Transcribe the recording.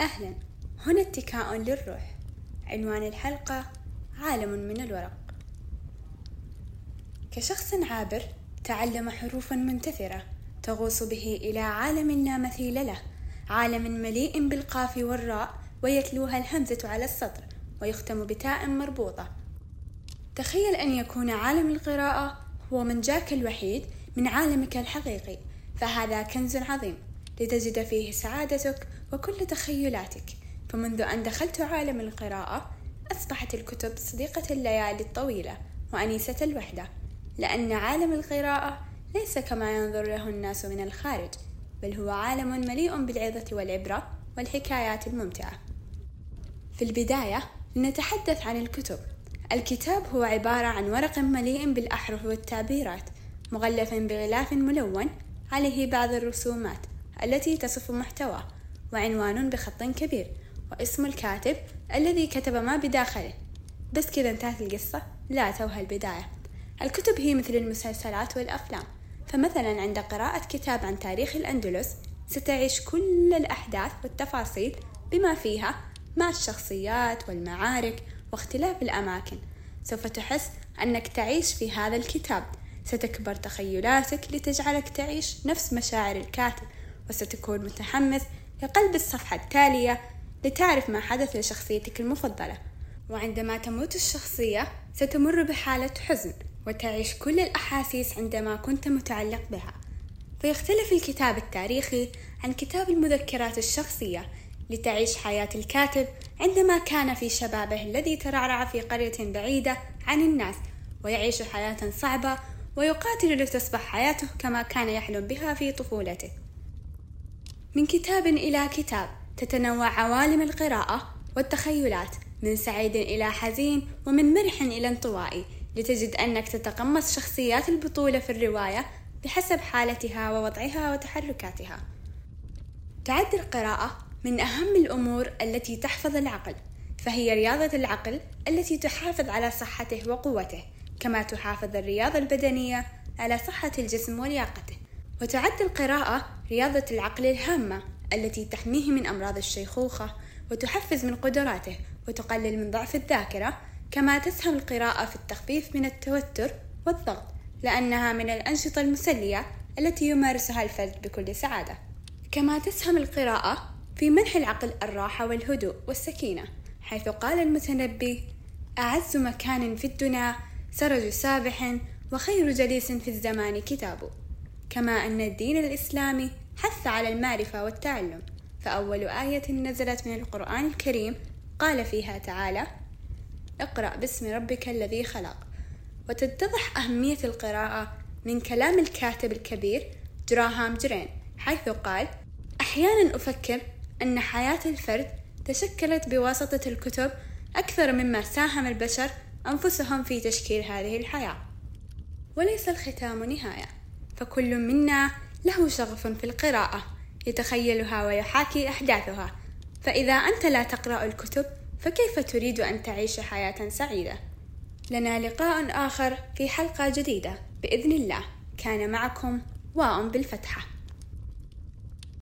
أهلا. هنا اتكاء للروح. عنوان الحلقة عالم من الورق. كشخص عابر تعلم حروفا منتثرة تغوص به إلى عالم لا مثيل له عالم مليء بالقاف والراء ويتلوها الهمزة على السطر ويختم بتاء مربوطة. تخيل أن يكون عالم القراءة هو منجاك الوحيد من عالمك الحقيقي فهذا كنز عظيم. لتجد فيه سعادتك وكل تخيلاتك. فمنذ أن دخلت عالم القراءة أصبحت الكتب صديقة الليالي الطويلة وأنيسة الوحدة لأن عالم القراءة ليس كما ينظر له الناس من الخارج بل هو عالم مليء بالعظة والعبرة والحكايات الممتعة. في البداية لنتحدث عن الكتب. الكتاب هو عبارة عن ورق مليء بالأحرف والتعبيرات مغلف بغلاف ملون عليه بعض الرسومات التي تصف محتواه وعنوان بخط كبير واسم الكاتب الذي كتب ما بداخله. بس كذا انتهت القصة لا توها البداية. الكتب هي مثل المسلسلات والأفلام. فمثلا عند قراءة كتاب عن تاريخ الأندلس ستعيش كل الأحداث والتفاصيل بما فيها مع الشخصيات والمعارك واختلاف الأماكن. سوف تحس أنك تعيش في هذا الكتاب. ستكبر تخيلاتك لتجعلك تعيش نفس مشاعر الكاتب وستكون متحمس لقلب الصفحة التالية لتعرف ما حدث لشخصيتك المفضلة. وعندما تموت الشخصية ستمر بحالة حزن وتعيش كل الأحاسيس عندما كنت متعلق بها. فيختلف الكتاب التاريخي عن كتاب المذكرات الشخصية لتعيش حياة الكاتب عندما كان في شبابه الذي ترعرع في قرية بعيدة عن الناس ويعيش حياة صعبة ويقاتل لتصبح حياته كما كان يحلم بها في طفولته. من كتاب إلى كتاب تتنوع عوالم القراءة والتخيلات من سعيد إلى حزين ومن مرح إلى انطوائي لتجد أنك تتقمص شخصيات البطولة في الرواية بحسب حالتها ووضعها وتحركاتها. تعد القراءة من أهم الأمور التي تحفظ العقل فهي رياضة العقل التي تحافظ على صحته وقوته كما تحافظ الرياضة البدنية على صحة الجسم ولياقته. وتعد القراءة رياضة العقل الهامة التي تحميه من أمراض الشيخوخة وتحفز من قدراته وتقلل من ضعف الذاكرة كما تسهم القراءة في التخفيف من التوتر والضغط لأنها من الأنشطة المسلية التي يمارسها الفرد بكل سعادة. كما تسهم القراءة في منح العقل الراحة والهدوء والسكينة حيث قال المتنبي أعز مكان في الدنا سرج سابح وخير جليس في الزمان كتابه كما أن الدين الإسلامي حث على المعرفة والتعلم. فأول آية نزلت من القرآن الكريم قال فيها تعالى اقرأ باسم ربك الذي خلق. وتتضح أهمية القراءة من كلام الكاتب الكبير جراهام جرين حيث قال أحيانا أفكر أن حياة الفرد تشكلت بواسطة الكتب أكثر مما ساهم البشر أنفسهم في تشكيل هذه الحياة. وليس الختام نهاية. فكل منا له شغف في القراءة يتخيلها ويحاكي أحداثها. فإذا أنت لا تقرأ الكتب فكيف تريد أن تعيش حياة سعيدة؟ لنا لقاء آخر في حلقة جديدة بإذن الله. كان معكم واء بالفتحة.